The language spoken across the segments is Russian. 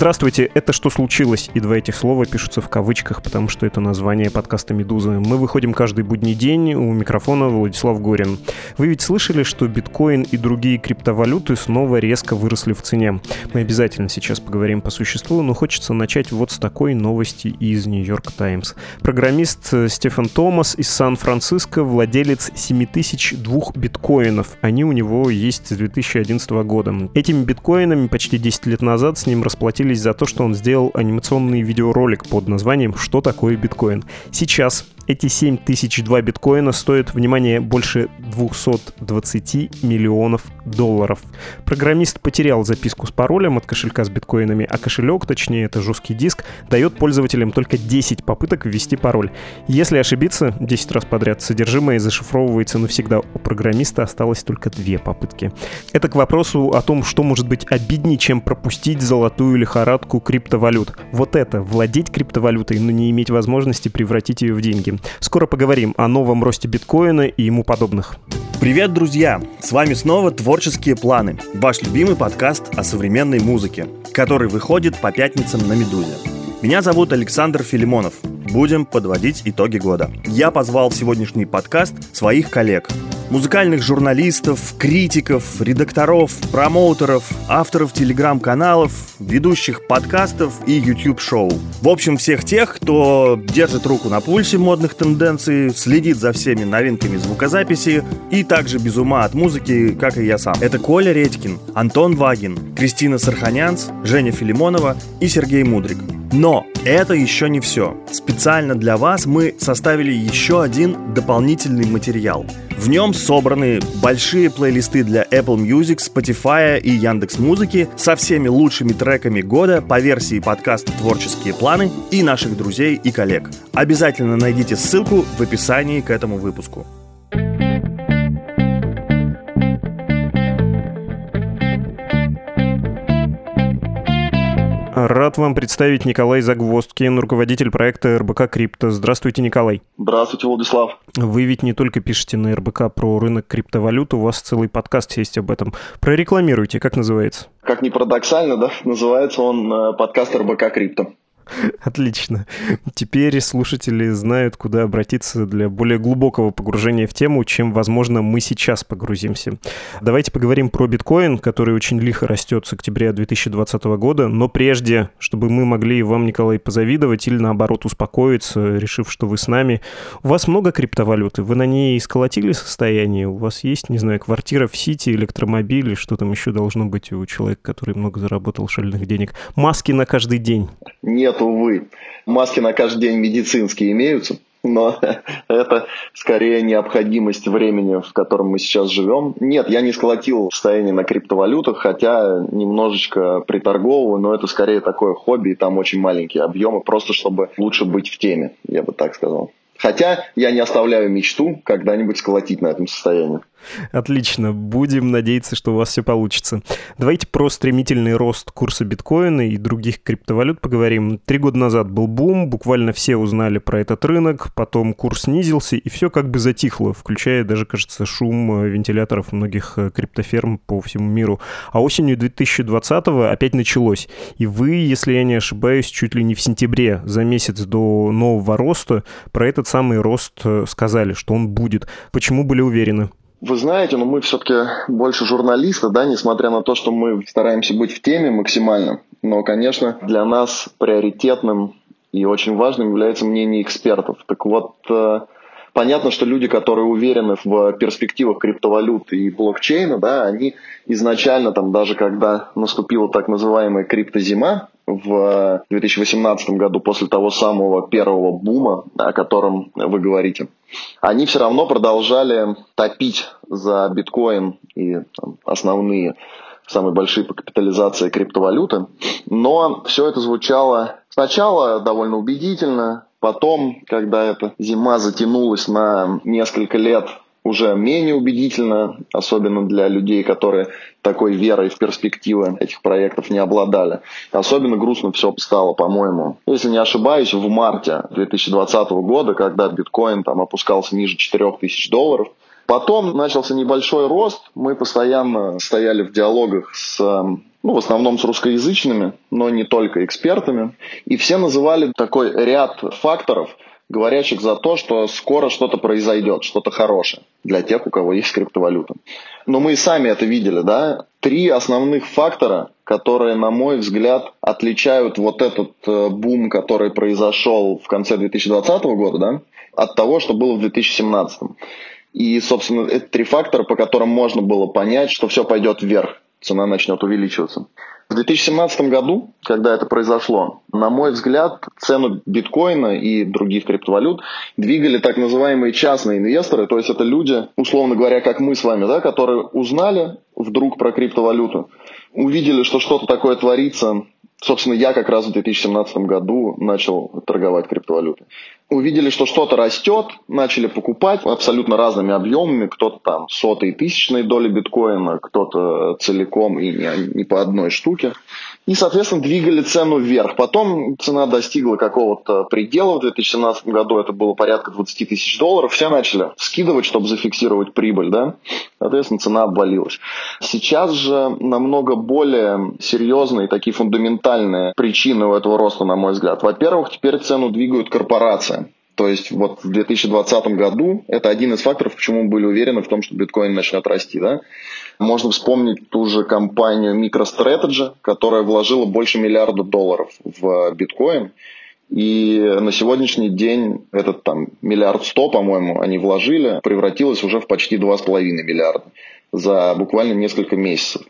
Здравствуйте, это «Что случилось?» И два этих слова пишутся в кавычках, потому что это название подкаста «Медузы». Мы выходим каждый будний день, у микрофона Владислав Горин. Вы ведь слышали, что биткоин и другие криптовалюты снова резко выросли в цене? Мы обязательно сейчас поговорим по существу, но хочется начать вот с такой новости из «Нью-Йорк Таймс». Программист э, Стефан Томас из Сан-Франциско владелец 7002 биткоинов. Они у него есть с 2011 года. Этими биткоинами почти 10 лет назад с ним расплатились схватились за то, что он сделал анимационный видеоролик под названием «Что такое биткоин?». Сейчас эти 7002 биткоина стоят, внимание, больше 220 миллионов долларов. Программист потерял записку с паролем от кошелька с биткоинами, а кошелек, точнее это жесткий диск, дает пользователям только 10 попыток ввести пароль. Если ошибиться 10 раз подряд, содержимое зашифровывается навсегда. У программиста осталось только две попытки. Это к вопросу о том, что может быть обиднее, чем пропустить золотую лихорадку криптовалют. Вот это, владеть криптовалютой, но не иметь возможности превратить ее в деньги. Скоро поговорим о новом росте биткоина и ему подобных. Привет, друзья! С вами снова «Творческие планы», ваш любимый подкаст о современной музыке, который выходит по пятницам на «Медузе». Меня зовут Александр Филимонов. Будем подводить итоги года. Я позвал в сегодняшний подкаст своих коллег, музыкальных журналистов, критиков, редакторов, промоутеров, авторов телеграм-каналов, ведущих подкастов и YouTube-шоу. В общем, всех тех, кто держит руку на пульсе модных тенденций, следит за всеми новинками звукозаписи и также без ума от музыки, как и я сам. Это Коля Редькин, Антон Вагин, Кристина Сарханянц, Женя Филимонова и Сергей Мудрик. Но это еще не все. Специально для вас мы составили еще один дополнительный материал. В нем собраны большие плейлисты для Apple Music, Spotify и Яндекс Музыки со всеми лучшими треками года по версии подкаста «Творческие планы» и наших друзей и коллег. Обязательно найдите ссылку в описании к этому выпуску. Рад вам представить Николай Загвоздкин, руководитель проекта РБК Крипто. Здравствуйте, Николай. Здравствуйте, Владислав. Вы ведь не только пишете на РБК про рынок криптовалют, у вас целый подкаст есть об этом. Прорекламируйте, как называется? Как ни парадоксально, да, называется он э, подкаст РБК Крипто. Отлично. Теперь слушатели знают, куда обратиться для более глубокого погружения в тему, чем, возможно, мы сейчас погрузимся. Давайте поговорим про биткоин, который очень лихо растет с октября 2020 года, но прежде, чтобы мы могли вам, Николай, позавидовать или, наоборот, успокоиться, решив, что вы с нами, у вас много криптовалюты, вы на ней сколотили состояние, у вас есть, не знаю, квартира в Сити, электромобиль, что там еще должно быть у человека, который много заработал шальных денег, маски на каждый день? Нет, увы. Маски на каждый день медицинские имеются, но это скорее необходимость времени, в котором мы сейчас живем. Нет, я не сколотил состояние на криптовалютах, хотя немножечко приторговываю, но это скорее такое хобби, и там очень маленькие объемы, просто чтобы лучше быть в теме, я бы так сказал. Хотя я не оставляю мечту когда-нибудь сколотить на этом состоянии. Отлично. Будем надеяться, что у вас все получится. Давайте про стремительный рост курса биткоина и других криптовалют поговорим. Три года назад был бум, буквально все узнали про этот рынок, потом курс снизился, и все как бы затихло, включая даже, кажется, шум вентиляторов многих э, криптоферм по всему миру. А осенью 2020-го опять началось. И вы, если я не ошибаюсь, чуть ли не в сентябре, за месяц до нового роста, про этот самый рост э, сказали, что он будет. Почему были уверены? Вы знаете, но мы все-таки больше журналисты, да, несмотря на то, что мы стараемся быть в теме максимально. Но, конечно, для нас приоритетным и очень важным является мнение экспертов. Так вот, э, понятно, что люди, которые уверены в перспективах криптовалют и блокчейна, да, они изначально, там, даже когда наступила так называемая криптозима, в 2018 году, после того самого первого бума, о котором вы говорите, они все равно продолжали топить за биткоин и там, основные самые большие по капитализации криптовалюты. Но все это звучало сначала довольно убедительно, потом, когда эта зима затянулась на несколько лет, уже менее убедительно, особенно для людей, которые такой верой в перспективы этих проектов не обладали. Особенно грустно все стало, по-моему, если не ошибаюсь, в марте 2020 года, когда биткоин там опускался ниже 4000 долларов. Потом начался небольшой рост. Мы постоянно стояли в диалогах с эм, ну, в основном с русскоязычными, но не только экспертами. И все называли такой ряд факторов, говорящих за то, что скоро что-то произойдет, что-то хорошее для тех, у кого есть криптовалюта. Но мы и сами это видели, да? Три основных фактора, которые, на мой взгляд, отличают вот этот э, бум, который произошел в конце 2020 года, да, от того, что было в 2017. И, собственно, это три фактора, по которым можно было понять, что все пойдет вверх, цена начнет увеличиваться. В 2017 году, когда это произошло, на мой взгляд, цену биткоина и других криптовалют двигали так называемые частные инвесторы, то есть это люди, условно говоря, как мы с вами, да, которые узнали вдруг про криптовалюту, увидели, что что-то такое творится, Собственно, я как раз в 2017 году начал торговать криптовалютой. Увидели, что что-то растет, начали покупать абсолютно разными объемами. Кто-то там сотые тысячные доли биткоина, кто-то целиком и не, не по одной штуке. И, соответственно, двигали цену вверх. Потом цена достигла какого-то предела. В 2017 году это было порядка 20 тысяч долларов. Все начали скидывать, чтобы зафиксировать прибыль. Да? Соответственно, цена обвалилась. Сейчас же намного более серьезные такие фундаментальные причины у этого роста, на мой взгляд. Во-первых, теперь цену двигают корпорации. То есть вот в 2020 году это один из факторов, почему мы были уверены в том, что биткоин начнет расти. Да? Можно вспомнить ту же компанию MicroStrategy, которая вложила больше миллиарда долларов в биткоин. И на сегодняшний день этот там миллиард сто, по-моему, они вложили, превратилось уже в почти два с половиной миллиарда за буквально несколько месяцев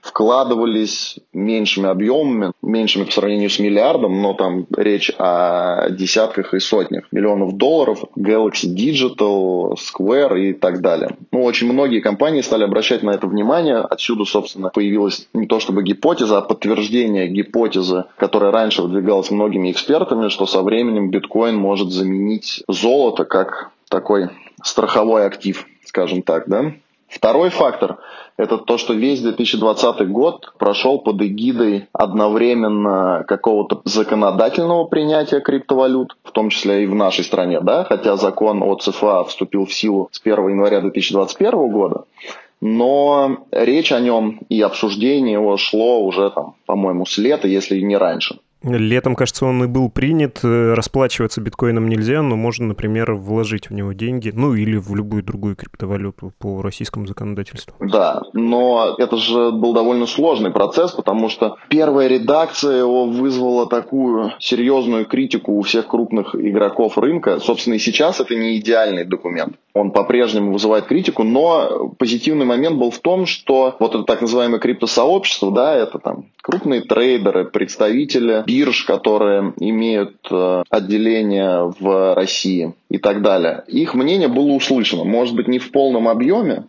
вкладывались меньшими объемами, меньшими по сравнению с миллиардом, но там речь о десятках и сотнях миллионов долларов, Galaxy Digital, Square и так далее. Ну, очень многие компании стали обращать на это внимание. Отсюда, собственно, появилась не то чтобы гипотеза, а подтверждение гипотезы, которая раньше выдвигалась многими экспертами, что со временем биткоин может заменить золото как такой страховой актив, скажем так, да. Второй фактор – это то, что весь 2020 год прошел под эгидой одновременно какого-то законодательного принятия криптовалют, в том числе и в нашей стране, да, хотя закон о ЦФА вступил в силу с 1 января 2021 года, но речь о нем и обсуждение его шло уже, там, по-моему, с лета, если не раньше. Летом, кажется, он и был принят. Э, расплачиваться биткоином нельзя, но можно, например, вложить в него деньги, ну или в любую другую криптовалюту по российскому законодательству. Да, но это же был довольно сложный процесс, потому что первая редакция его вызвала такую серьезную критику у всех крупных игроков рынка. Собственно, и сейчас это не идеальный документ. Он по-прежнему вызывает критику, но позитивный момент был в том, что вот это так называемое криптосообщество, да, это там крупные трейдеры, представители бирж, которые имеют э, отделение в России и так далее. Их мнение было услышано. Может быть, не в полном объеме,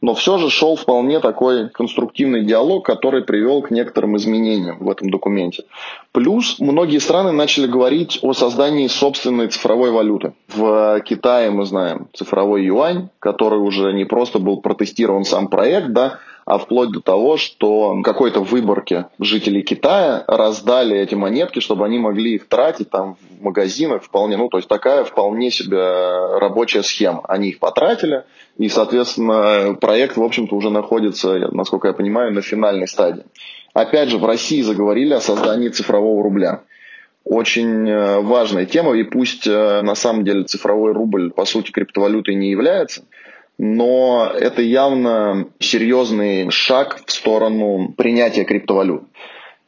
но все же шел вполне такой конструктивный диалог, который привел к некоторым изменениям в этом документе. Плюс многие страны начали говорить о создании собственной цифровой валюты. В Китае мы знаем цифровой юань, который уже не просто был протестирован сам проект, да, а вплоть до того, что какой-то выборке жителей Китая раздали эти монетки, чтобы они могли их тратить там в магазинах вполне, ну, то есть такая вполне себе рабочая схема. Они их потратили, и, соответственно, проект, в общем-то, уже находится, насколько я понимаю, на финальной стадии. Опять же, в России заговорили о создании цифрового рубля. Очень э, важная тема, и пусть э, на самом деле цифровой рубль, по сути, криптовалютой не является, но это явно серьезный шаг в сторону принятия криптовалют.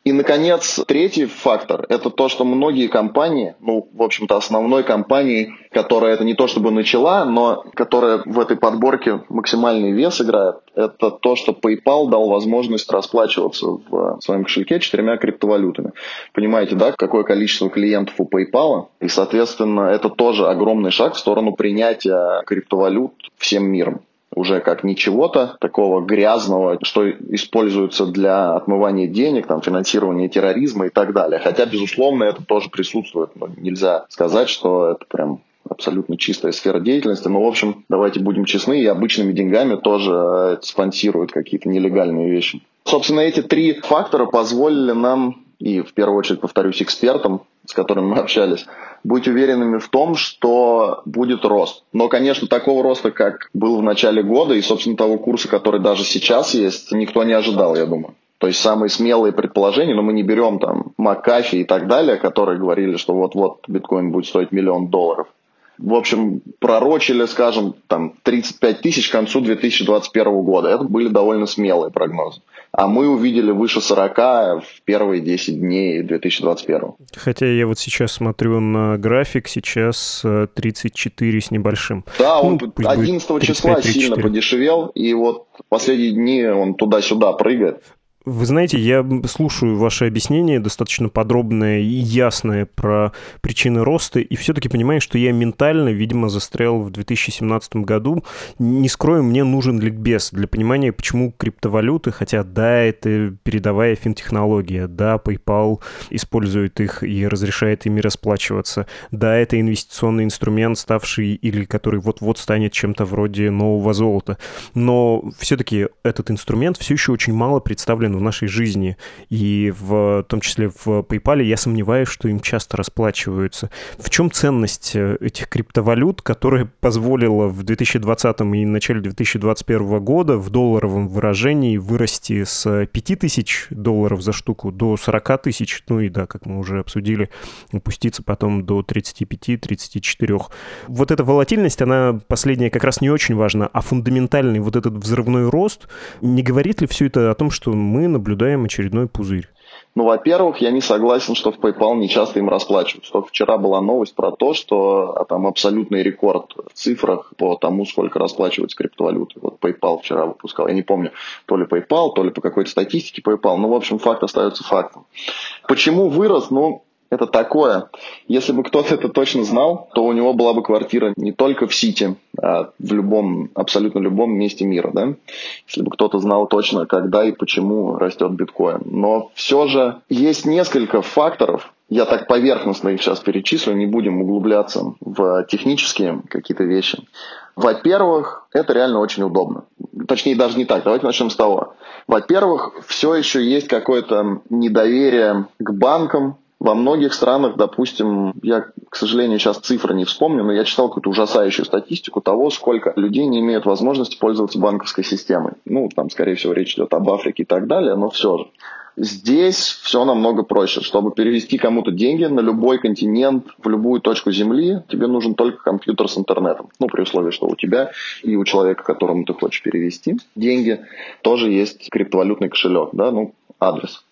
И, наконец, третий фактор – это то, что многие компании, ну, в общем-то, основной компанией, которая это не то чтобы начала, но которая в этой подборке максимальный вес играет, это то, что PayPal дал возможность расплачиваться в своем кошельке четырьмя криптовалютами. Понимаете, да, какое количество клиентов у PayPal, и, соответственно, это тоже огромный шаг в сторону принятия криптовалют всем миром уже как не чего-то такого грязного, что используется для отмывания денег, там, финансирования терроризма и так далее. Хотя, безусловно, это тоже присутствует. Но нельзя сказать, что это прям абсолютно чистая сфера деятельности. Но, в общем, давайте будем честны, и обычными деньгами тоже э, спонсируют какие-то нелегальные вещи. Собственно, эти три фактора позволили нам, и в первую очередь, повторюсь, экспертам, с которыми мы общались, быть уверенными в том, что будет рост. Но, конечно, такого роста, как был в начале года, и, собственно, того курса, который даже сейчас есть, никто не ожидал, я думаю. То есть самые смелые предположения, но мы не берем там Макафи и так далее, которые говорили, что вот-вот биткоин будет стоить миллион долларов в общем, пророчили, скажем, там 35 тысяч к концу 2021 года. Это были довольно смелые прогнозы. А мы увидели выше 40 в первые 10 дней 2021. Хотя я вот сейчас смотрю на график, сейчас 34 э, с небольшим. Да, он ну, 11 числа сильно подешевел, и вот последние дни он туда-сюда прыгает. Вы знаете, я слушаю ваше объяснение, достаточно подробное и ясное про причины роста, и все-таки понимаю, что я ментально, видимо, застрял в 2017 году. Не скрою, мне нужен ликбез для понимания, почему криптовалюты, хотя да, это передовая финтехнология, да, PayPal использует их и разрешает ими расплачиваться, да, это инвестиционный инструмент, ставший или который вот-вот станет чем-то вроде нового золота. Но все-таки этот инструмент все еще очень мало представлен в нашей жизни, и в том числе в PayPal, я сомневаюсь, что им часто расплачиваются. В чем ценность э, этих криптовалют, которая позволила в 2020 и начале 2021 года в долларовом выражении вырасти с 5 тысяч долларов за штуку до 40 тысяч, ну и да, как мы уже обсудили, опуститься потом до 35-34. Вот эта волатильность, она последняя как раз не очень важна, а фундаментальный вот этот взрывной рост, не говорит ли все это о том, что мы наблюдаем очередной пузырь. Ну, во-первых, я не согласен, что в PayPal не часто им расплачиваются. Только вчера была новость про то, что а, там абсолютный рекорд в цифрах по тому, сколько расплачиваются криптовалюты. Вот PayPal вчера выпускал. Я не помню, то ли PayPal, то ли по какой-то статистике PayPal. Ну, в общем, факт остается фактом. Почему вырос? Ну, это такое. Если бы кто-то это точно знал, то у него была бы квартира не только в Сити, а в любом, абсолютно любом месте мира. Да? Если бы кто-то знал точно, когда и почему растет биткоин. Но все же есть несколько факторов, я так поверхностно их сейчас перечислю, не будем углубляться в технические какие-то вещи. Во-первых, это реально очень удобно. Точнее, даже не так. Давайте начнем с того. Во-первых, все еще есть какое-то недоверие к банкам, во многих странах, допустим, я, к сожалению, сейчас цифры не вспомню, но я читал какую-то ужасающую статистику того, сколько людей не имеют возможности пользоваться банковской системой. Ну, там, скорее всего, речь идет об Африке и так далее, но все же. Здесь все намного проще. Чтобы перевести кому-то деньги на любой континент, в любую точку Земли, тебе нужен только компьютер с интернетом. Ну, при условии, что у тебя и у человека, которому ты хочешь перевести деньги, тоже есть криптовалютный кошелек, да, ну, адрес.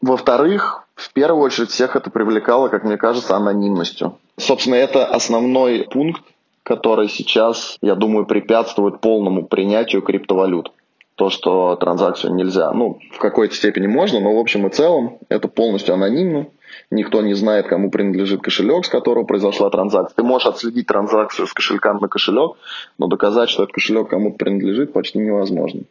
Во-вторых, в первую очередь всех это привлекало, как мне кажется, анонимностью. Собственно, это основной пункт, который сейчас, я думаю, препятствует полному принятию криптовалют. То, что транзакцию нельзя. Ну, в какой-то степени можно, но в общем и целом это полностью анонимно. Никто не знает, кому принадлежит кошелек, с которого произошла транзакция. Ты можешь отследить транзакцию с кошелька на кошелек, но доказать, что этот кошелек кому-то принадлежит, почти невозможно.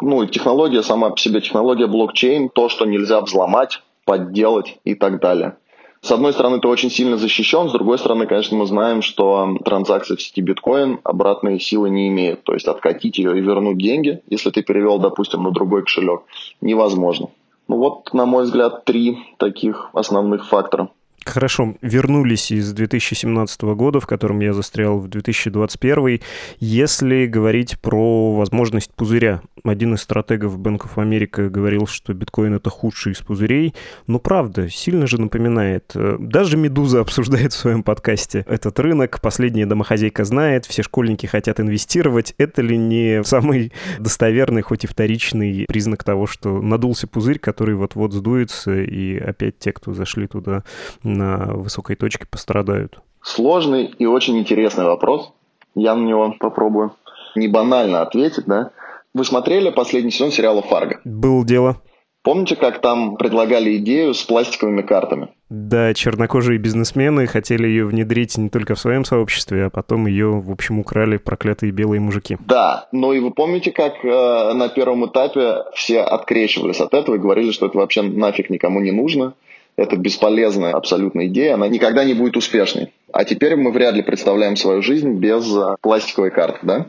Ну и технология сама по себе, технология блокчейн, то, что нельзя взломать, подделать и так далее. С одной стороны, ты очень сильно защищен, с другой стороны, конечно, мы знаем, что транзакция в сети биткоин обратной силы не имеет. То есть откатить ее и вернуть деньги, если ты перевел, допустим, на другой кошелек, невозможно. Ну вот, на мой взгляд, три таких основных фактора. Хорошо, вернулись из 2017 года, в котором я застрял в 2021. Если говорить про возможность пузыря, один из стратегов Bank of America говорил, что биткоин это худший из пузырей. Но правда, сильно же напоминает. Даже Медуза обсуждает в своем подкасте этот рынок. Последняя домохозяйка знает, все школьники хотят инвестировать. Это ли не самый достоверный, хоть и вторичный признак того, что надулся пузырь, который вот-вот сдуется, и опять те, кто зашли туда на высокой точке пострадают? Сложный и очень интересный вопрос. Я на него попробую не банально ответить, да. Вы смотрели последний сезон сериала «Фарго»? Был дело. Помните, как там предлагали идею с пластиковыми картами? Да, чернокожие бизнесмены хотели ее внедрить не только в своем сообществе, а потом ее, в общем, украли проклятые белые мужики. Да, но и вы помните, как э, на первом этапе все открещивались от этого и говорили, что это вообще нафиг никому не нужно, это бесполезная абсолютно идея, она никогда не будет успешной. А теперь мы вряд ли представляем свою жизнь без э, пластиковой карты, да?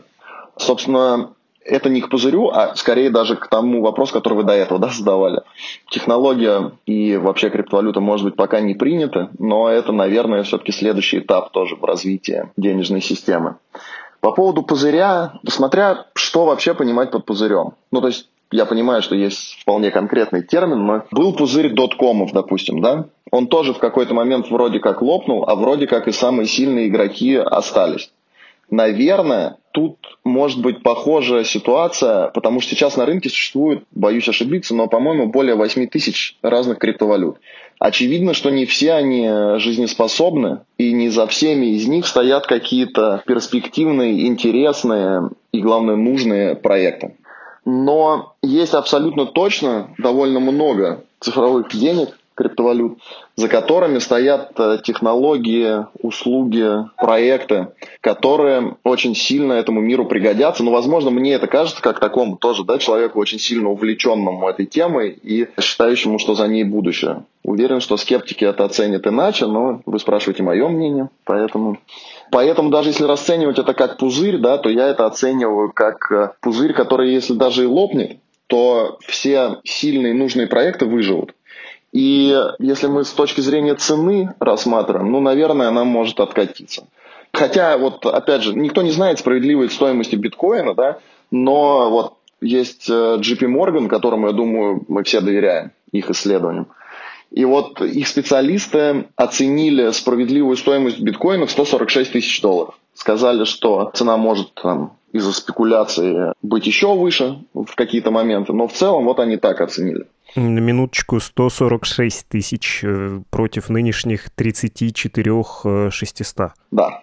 Собственно, это не к пузырю, а скорее даже к тому вопросу, который вы до этого да, задавали. Технология и вообще криптовалюта, может быть, пока не приняты, но это, наверное, все-таки следующий этап тоже в развитии денежной системы. По поводу пузыря, смотря что вообще понимать под пузырем. Ну, то есть я понимаю, что есть вполне конкретный термин, но был пузырь доткомов, допустим, да? Он тоже в какой-то момент вроде как лопнул, а вроде как и самые сильные игроки остались. Наверное, тут может быть похожая ситуация, потому что сейчас на рынке существует, боюсь ошибиться, но, по-моему, более 8 тысяч разных криптовалют. Очевидно, что не все они жизнеспособны, и не за всеми из них стоят какие-то перспективные, интересные и, главное, нужные проекты. Но есть абсолютно точно довольно много цифровых денег, криптовалют, за которыми стоят э, технологии, услуги, проекты, которые очень сильно этому миру пригодятся. Но, возможно, мне это кажется как такому тоже, да, человеку очень сильно увлеченному этой темой и считающему, что за ней будущее. Уверен, что скептики это оценят иначе, но вы спрашиваете мое мнение, поэтому... Поэтому даже если расценивать это как пузырь, да, то я это оцениваю как э, пузырь, который, если даже и лопнет, то все сильные нужные проекты выживут. И если мы с точки зрения цены рассматриваем, ну, наверное, она может откатиться. Хотя, вот, опять же, никто не знает справедливой стоимости биткоина, да, но вот есть э, JP Morgan, которому, я думаю, мы все доверяем, их исследованиям. И вот их специалисты оценили справедливую стоимость биткоина в 146 тысяч долларов. Сказали, что цена может там, из-за спекуляции быть еще выше в какие-то моменты, но в целом вот они так оценили. На минуточку 146 тысяч э, против нынешних 34 600. Да.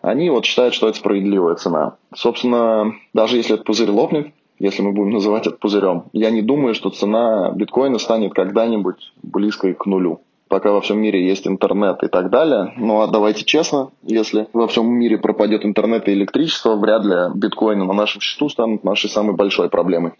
Они вот считают, что это справедливая цена. Собственно, даже если этот пузырь лопнет, если мы будем называть это пузырем, я не думаю, что цена биткоина станет когда-нибудь близкой к нулю пока во всем мире есть интернет и так далее. Ну а давайте честно, если во всем мире пропадет интернет и электричество, вряд ли биткоины на нашем счету станут нашей самой большой проблемой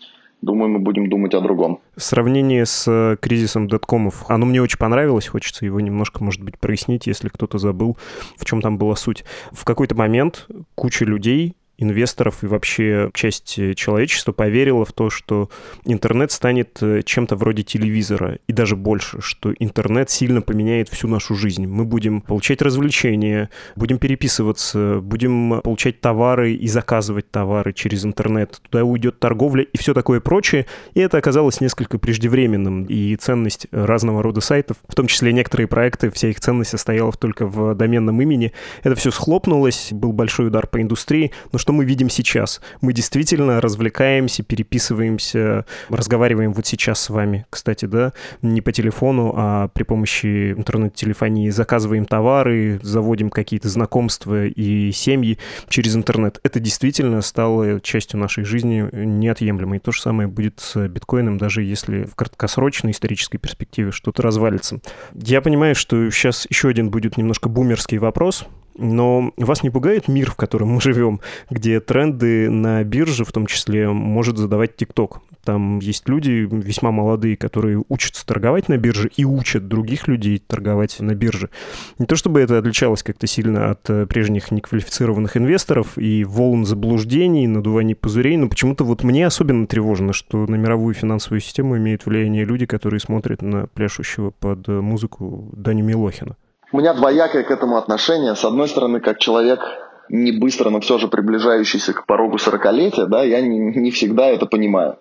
думаю, мы будем думать о другом. В сравнении с э, кризисом доткомов, оно мне очень понравилось, хочется его немножко, может быть, прояснить, если кто-то забыл, в чем там была суть. В какой-то момент куча людей инвесторов и вообще часть э, человечества поверила в то, что интернет станет э, чем-то вроде телевизора и даже больше, что интернет сильно поменяет всю нашу жизнь. Мы будем получать развлечения, будем переписываться, будем получать товары и заказывать товары через интернет. Туда уйдет торговля и все такое прочее. И это оказалось несколько преждевременным. И ценность разного рода сайтов, в том числе некоторые проекты, вся их ценность состояла только в доменном имени. Это все схлопнулось, был большой удар по индустрии. Но что мы видим сейчас. Мы действительно развлекаемся, переписываемся, разговариваем вот сейчас с вами, кстати, да, не по телефону, а при помощи интернет-телефонии заказываем товары, заводим какие-то знакомства и семьи через интернет. Это действительно стало частью нашей жизни неотъемлемой. То же самое будет с биткоином, даже если в краткосрочной исторической перспективе что-то развалится. Я понимаю, что сейчас еще один будет немножко бумерский вопрос, но вас не пугает мир, в котором мы живем, где тренды на бирже, в том числе, может задавать ТикТок? Там есть люди весьма молодые, которые учатся торговать на бирже и учат других людей торговать на бирже. Не то чтобы это отличалось как-то сильно от э, прежних неквалифицированных инвесторов и волн заблуждений, надуваний пузырей, но почему-то вот мне особенно тревожно, что на мировую финансовую систему имеют влияние люди, которые смотрят на пляшущего под музыку Дани Милохина. У меня двоякое к этому отношение. С одной стороны, как человек не быстро, но все же приближающийся к порогу сорокалетия, да, я не, не всегда это понимаю.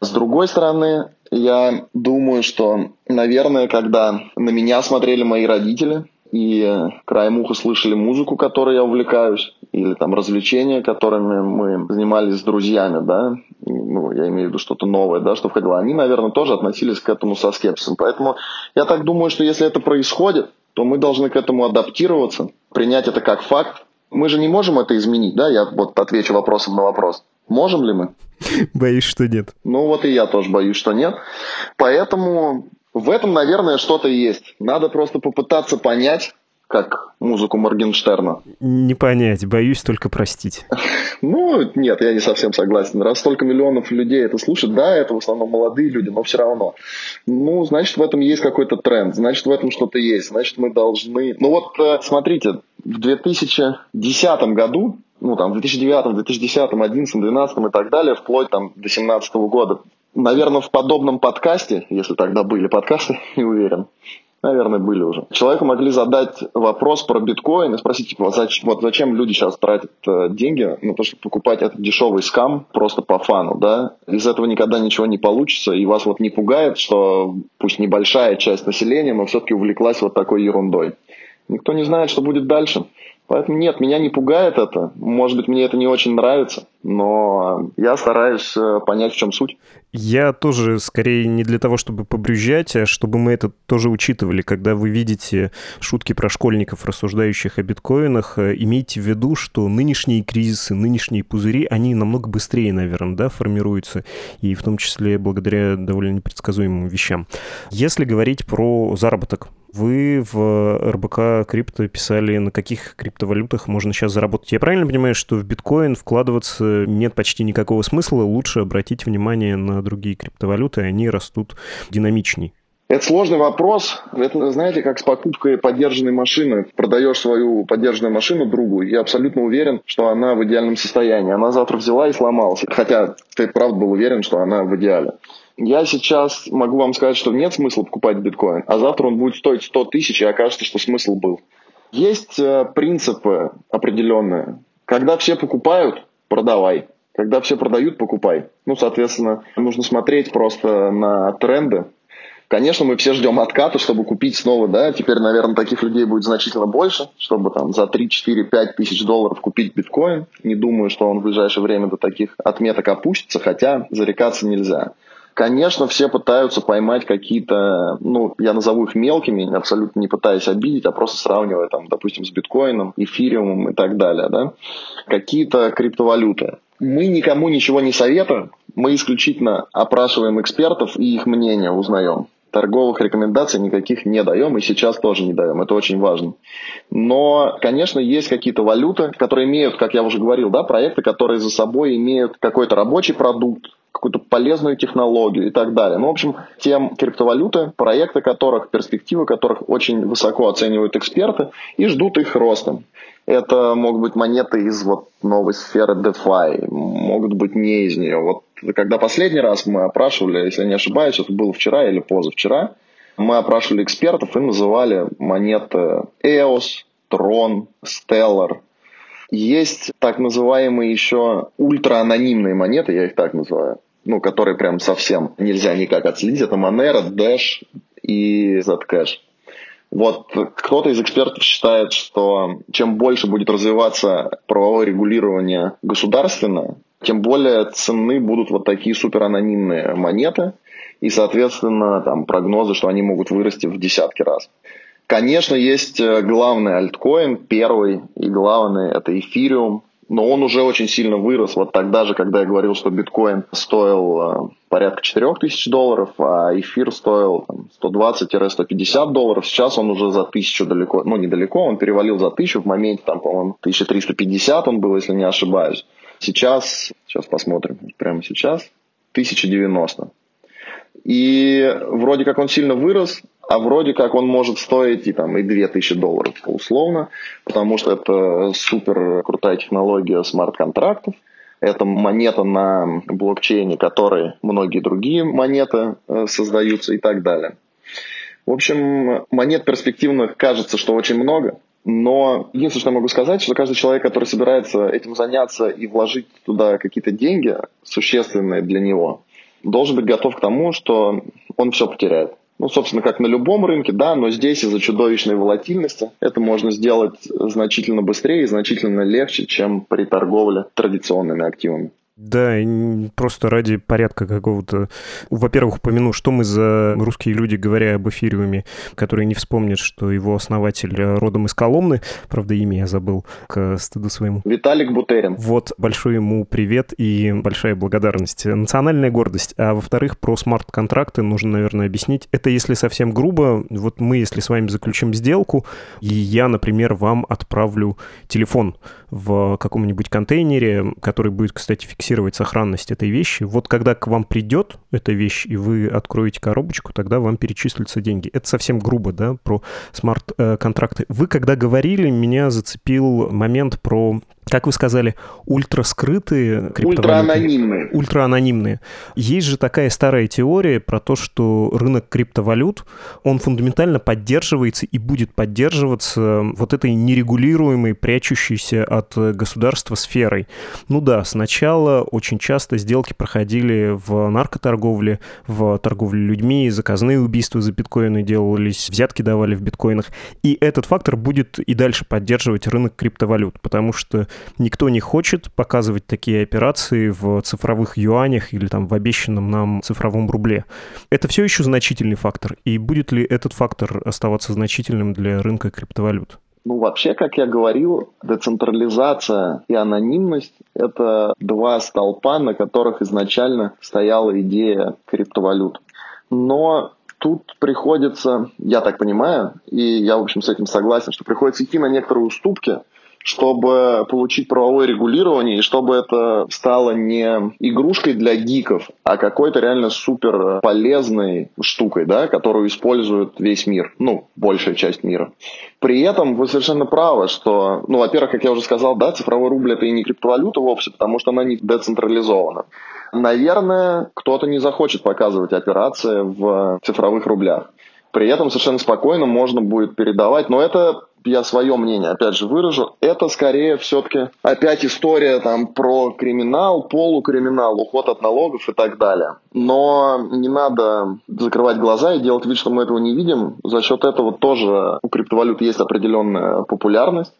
С другой стороны, я думаю, что, наверное, когда на меня смотрели мои родители и краем уха слышали музыку, которой я увлекаюсь, или там развлечения, которыми мы занимались с друзьями, да, ну, я имею в виду что-то новое, да, что входило, они, наверное, тоже относились к этому со скепсисом. Поэтому я так думаю, что если это происходит, то мы должны к этому адаптироваться, принять это как факт. Мы же не можем это изменить, да? Я вот отвечу вопросом на вопрос. Можем ли мы? Боюсь, что нет. Ну вот и я тоже боюсь, что нет. Поэтому в этом, наверное, что-то есть. Надо просто попытаться понять, как музыку Моргенштерна. Не понять, боюсь только простить. Ну, нет, я не совсем согласен. Раз столько миллионов людей это слушают, да, это в основном молодые люди, но все равно. Ну, значит, в этом есть какой-то тренд, значит, в этом что-то есть, значит, мы должны... Ну вот, э, смотрите, в 2010 году, ну, там, в 2009, 2010, 2011, 2012 и так далее, вплоть там до 2017 года, наверное, в подобном подкасте, если тогда были подкасты, не уверен, Наверное, были уже. Человеку могли задать вопрос про биткоин и спросить, типа, зачем, вот зачем люди сейчас тратят э, деньги на то, чтобы покупать этот дешевый скам просто по фану, да? Из этого никогда ничего не получится, и вас вот не пугает, что пусть небольшая часть населения, но все-таки увлеклась вот такой ерундой. Никто не знает, что будет дальше. Поэтому нет, меня не пугает это. Может быть, мне это не очень нравится, но я стараюсь э, понять, в чем суть. Я тоже скорее не для того, чтобы побрюзжать, а чтобы мы это тоже учитывали. Когда вы видите шутки про школьников, рассуждающих о биткоинах, э, имейте в виду, что нынешние кризисы, нынешние пузыри, они намного быстрее, наверное, да, формируются, и в том числе благодаря довольно непредсказуемым вещам. Если говорить про заработок, вы в РБК Крипто писали, на каких криптовалютах можно сейчас заработать. Я правильно понимаю, что в биткоин вкладываться нет почти никакого смысла, лучше обратить внимание на другие криптовалюты, они растут динамичней? Это сложный вопрос. Это, знаете, как с покупкой поддержанной машины. Продаешь свою поддержанную машину другу, и абсолютно уверен, что она в идеальном состоянии. Она завтра взяла и сломалась. Хотя ты, правда, был уверен, что она в идеале. Я сейчас могу вам сказать, что нет смысла покупать биткоин, а завтра он будет стоить 100 тысяч, и окажется, что смысл был. Есть э, принципы определенные. Когда все покупают, продавай. Когда все продают, покупай. Ну, соответственно, нужно смотреть просто на тренды. Конечно, мы все ждем отката, чтобы купить снова, да, теперь, наверное, таких людей будет значительно больше, чтобы там за 3, 4, 5 тысяч долларов купить биткоин. Не думаю, что он в ближайшее время до таких отметок опустится, хотя зарекаться нельзя. Конечно, все пытаются поймать какие-то, ну, я назову их мелкими, абсолютно не пытаясь обидеть, а просто сравнивая, там, допустим, с биткоином, эфириумом и так далее, да, какие-то криптовалюты. Мы никому ничего не советуем, мы исключительно опрашиваем экспертов и их мнение узнаем. Торговых рекомендаций никаких не даем и сейчас тоже не даем. Это очень важно. Но, конечно, есть какие-то валюты, которые имеют, как я уже говорил, да, проекты, которые за собой имеют какой-то рабочий продукт, какую-то полезную технологию и так далее. Ну, в общем, тем криптовалюты, проекты которых, перспективы которых очень высоко оценивают эксперты и ждут их ростом. Это могут быть монеты из вот новой сферы DeFi, могут быть не из нее. Вот когда последний раз мы опрашивали, если я не ошибаюсь, это было вчера или позавчера, мы опрашивали экспертов и называли монеты EOS, Tron, Stellar, есть так называемые еще ультра-анонимные монеты, я их так называю, ну, которые прям совсем нельзя никак отследить. Это Monero, Dash и Zcash. Вот кто-то из экспертов считает, что чем больше будет развиваться правовое регулирование государственное, тем более ценны будут вот такие суперанонимные монеты, и, соответственно, там прогнозы, что они могут вырасти в десятки раз. Конечно, есть э, главный альткоин, первый и главный это эфириум, но он уже очень сильно вырос. Вот тогда же, когда я говорил, что биткоин стоил порядка 4000 долларов, а эфир стоил 120-150 долларов, сейчас он уже за 1000 далеко, ну недалеко, он перевалил за 1000, в моменте там, по-моему, 1350 он был, если не ошибаюсь. Сейчас, сейчас посмотрим, прямо сейчас, 1090. И вроде как он сильно вырос, а вроде как он может стоить и, там, и 2000 долларов условно, потому что это супер крутая технология смарт-контрактов. Это монета на блокчейне, которой многие другие монеты э, создаются и так далее. В общем, монет перспективных кажется, что очень много, но единственное, что я могу сказать, что каждый человек, который собирается этим заняться и вложить туда какие-то деньги, существенные для него, должен быть готов к тому, что он все потеряет. Ну, собственно, как на любом рынке, да, но здесь из-за чудовищной волатильности это можно сделать значительно быстрее и значительно легче, чем при торговле традиционными активами. Да, просто ради порядка какого-то. Во-первых, упомяну, что мы за русские люди, говоря об эфириуме, которые не вспомнят, что его основатель родом из Коломны. Правда, имя я забыл к стыду своему. Виталик Бутерин. Вот, большой ему привет и большая благодарность. Национальная гордость. А во-вторых, про смарт-контракты нужно, наверное, объяснить. Это если совсем грубо. Вот мы, если с вами заключим сделку, и я, например, вам отправлю телефон в каком-нибудь контейнере, который будет, кстати, фиксировать сохранность этой вещи. Вот когда к вам придет эта вещь, и вы откроете коробочку, тогда вам перечислятся деньги. Это совсем грубо, да, про смарт-контракты. Вы, когда говорили, меня зацепил момент про как вы сказали, ультраскрытые криптовалюты. Ультра-анонимные. Ультра-анонимные. Есть же такая старая теория про то, что рынок криптовалют, он фундаментально поддерживается и будет поддерживаться вот этой нерегулируемой, прячущейся от государства сферой. Ну да, сначала очень часто сделки проходили в наркоторговле, в торговле людьми, заказные убийства за биткоины делались, взятки давали в биткоинах. И этот фактор будет и дальше поддерживать рынок криптовалют, потому что никто не хочет показывать такие операции в цифровых юанях или там в обещанном нам цифровом рубле. Это все еще значительный фактор. И будет ли этот фактор оставаться значительным для рынка криптовалют? Ну, вообще, как я говорил, децентрализация и анонимность – это два столпа, на которых изначально стояла идея криптовалют. Но тут приходится, я так понимаю, и я, в общем, с этим согласен, что приходится идти на некоторые уступки, чтобы получить правовое регулирование и чтобы это стало не игрушкой для гиков, а какой-то реально супер полезной штукой, да, которую использует весь мир, ну, большая часть мира. При этом вы совершенно правы, что, ну, во-первых, как я уже сказал, да, цифровой рубль это и не криптовалюта вовсе, потому что она не децентрализована. Наверное, кто-то не захочет показывать операции в цифровых рублях. При этом совершенно спокойно можно будет передавать, но это я свое мнение опять же выражу, это скорее все-таки опять история там про криминал, полукриминал, уход от налогов и так далее. Но не надо закрывать глаза и делать вид, что мы этого не видим. За счет этого тоже у криптовалют есть определенная популярность.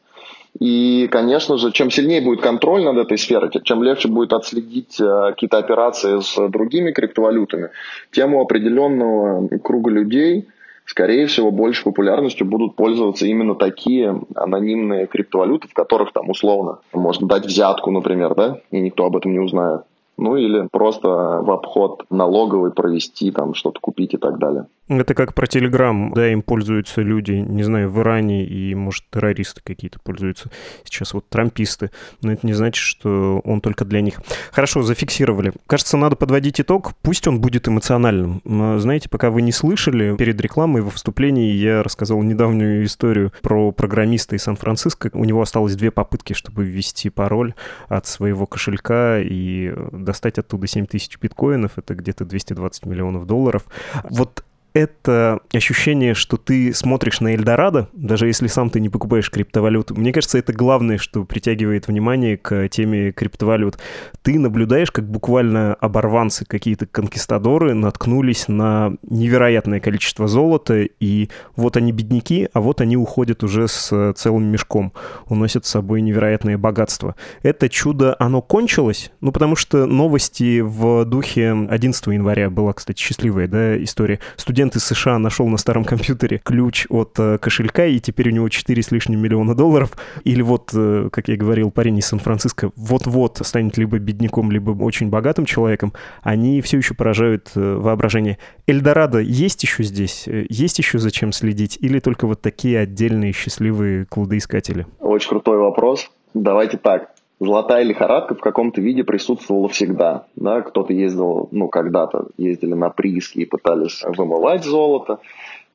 И, конечно же, чем сильнее будет контроль над этой сферой, чем легче будет отследить э, какие-то операции с другими криптовалютами, тем у определенного круга людей – скорее всего, больше популярностью будут пользоваться именно такие анонимные криптовалюты, в которых там условно можно дать взятку, например, да, и никто об этом не узнает. Ну или просто в обход налоговый провести, там что-то купить и так далее. Это как про Телеграм, да, им пользуются люди, не знаю, в Иране и, может, террористы какие-то пользуются. Сейчас вот трамписты. Но это не значит, что он только для них. Хорошо, зафиксировали. Кажется, надо подводить итог. Пусть он будет эмоциональным. Но, знаете, пока вы не слышали, перед рекламой во вступлении я рассказал недавнюю историю про программиста из Сан-Франциско. У него осталось две попытки, чтобы ввести пароль от своего кошелька и достать оттуда 7 тысяч биткоинов. Это где-то 220 миллионов долларов. Вот это ощущение, что ты смотришь на Эльдорадо, даже если сам ты не покупаешь криптовалюту. Мне кажется, это главное, что притягивает внимание к теме криптовалют. Ты наблюдаешь, как буквально оборванцы, какие-то конкистадоры наткнулись на невероятное количество золота, и вот они бедняки, а вот они уходят уже с целым мешком, уносят с собой невероятное богатство. Это чудо, оно кончилось? Ну, потому что новости в духе 11 января была, кстати, счастливая да, история. Студент студент из США нашел на старом компьютере ключ от э, кошелька, и теперь у него 4 с лишним миллиона долларов. Или вот, э, как я говорил, парень из Сан-Франциско вот-вот станет либо бедняком, либо очень богатым человеком, они все еще поражают э, воображение. Эльдорадо есть еще здесь? Есть еще зачем следить? Или только вот такие отдельные счастливые кладоискатели? Очень крутой вопрос. Давайте так золотая лихорадка в каком-то виде присутствовала всегда. Да? Кто-то ездил, ну, когда-то ездили на прииски и пытались вымывать золото,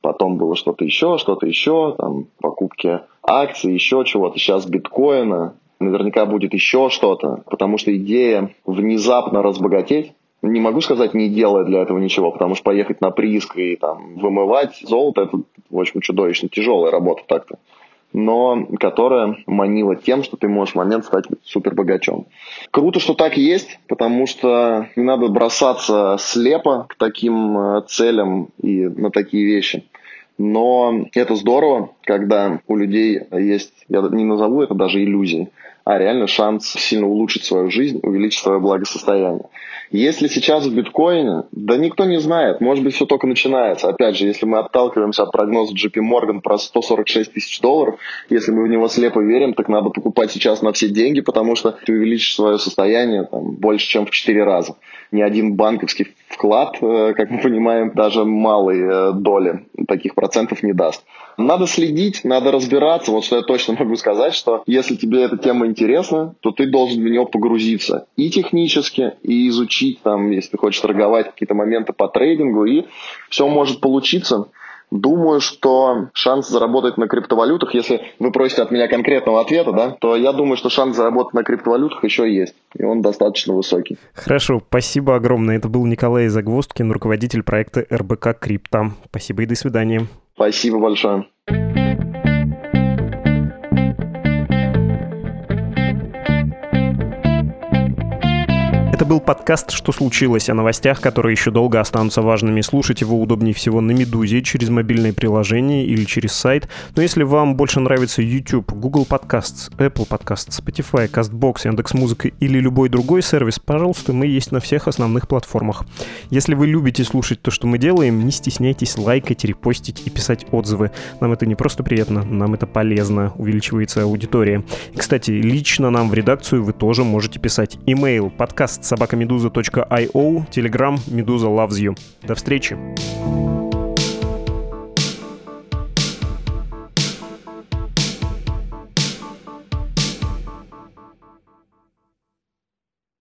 потом было что-то еще, что-то еще, там, покупки акций, еще чего-то. Сейчас биткоина, наверняка будет еще что-то, потому что идея внезапно разбогатеть, не могу сказать, не делая для этого ничего, потому что поехать на прииск и там вымывать золото, это, в общем, чудовищно тяжелая работа так-то но которая манила тем, что ты можешь в момент стать супер богачом. Круто, что так есть, потому что не надо бросаться слепо к таким э, целям и на такие вещи. Но это здорово, когда у людей есть, я не назову это даже иллюзией, а реально шанс сильно улучшить свою жизнь, увеличить свое благосостояние. Если сейчас в биткоине, да никто не знает, может быть, все только начинается. Опять же, если мы отталкиваемся от прогноза JP Morgan про 146 тысяч долларов, если мы в него слепо верим, так надо покупать сейчас на все деньги, потому что ты увеличишь свое состояние там, больше, чем в 4 раза. Ни один банковский вклад, э, как мы понимаем, даже малой э, доли таких процентов не даст. Надо следить, надо разбираться. Вот что я точно могу сказать, что если тебе эта тема интересна, то ты должен в нее погрузиться и технически, и изучить там, если ты хочешь торговать какие-то моменты по трейдингу, и все может получиться. Думаю, что шанс заработать на криптовалютах, если вы просите от меня конкретного ответа, да, то я думаю, что шанс заработать на криптовалютах еще есть, и он достаточно высокий. Хорошо, спасибо огромное. Это был Николай Загвоздкин, руководитель проекта РБК Крипто. Спасибо и до свидания. Спасибо большое. Был подкаст «Что случилось?» о новостях, которые еще долго останутся важными. Слушать его удобнее всего на «Медузе» через мобильное приложение или через сайт. Но если вам больше нравится YouTube, Google Podcasts, Apple Podcasts, Spotify, CastBox, Яндекс.Музыка или любой другой сервис, пожалуйста, мы есть на всех основных платформах. Если вы любите слушать то, что мы делаем, не стесняйтесь лайкать, репостить и писать отзывы. Нам это не просто приятно, нам это полезно, увеличивается аудитория. И, кстати, лично нам в редакцию вы тоже можете писать. Email подкаст собакамедуза.io, Telegram Медуза loves you. До встречи!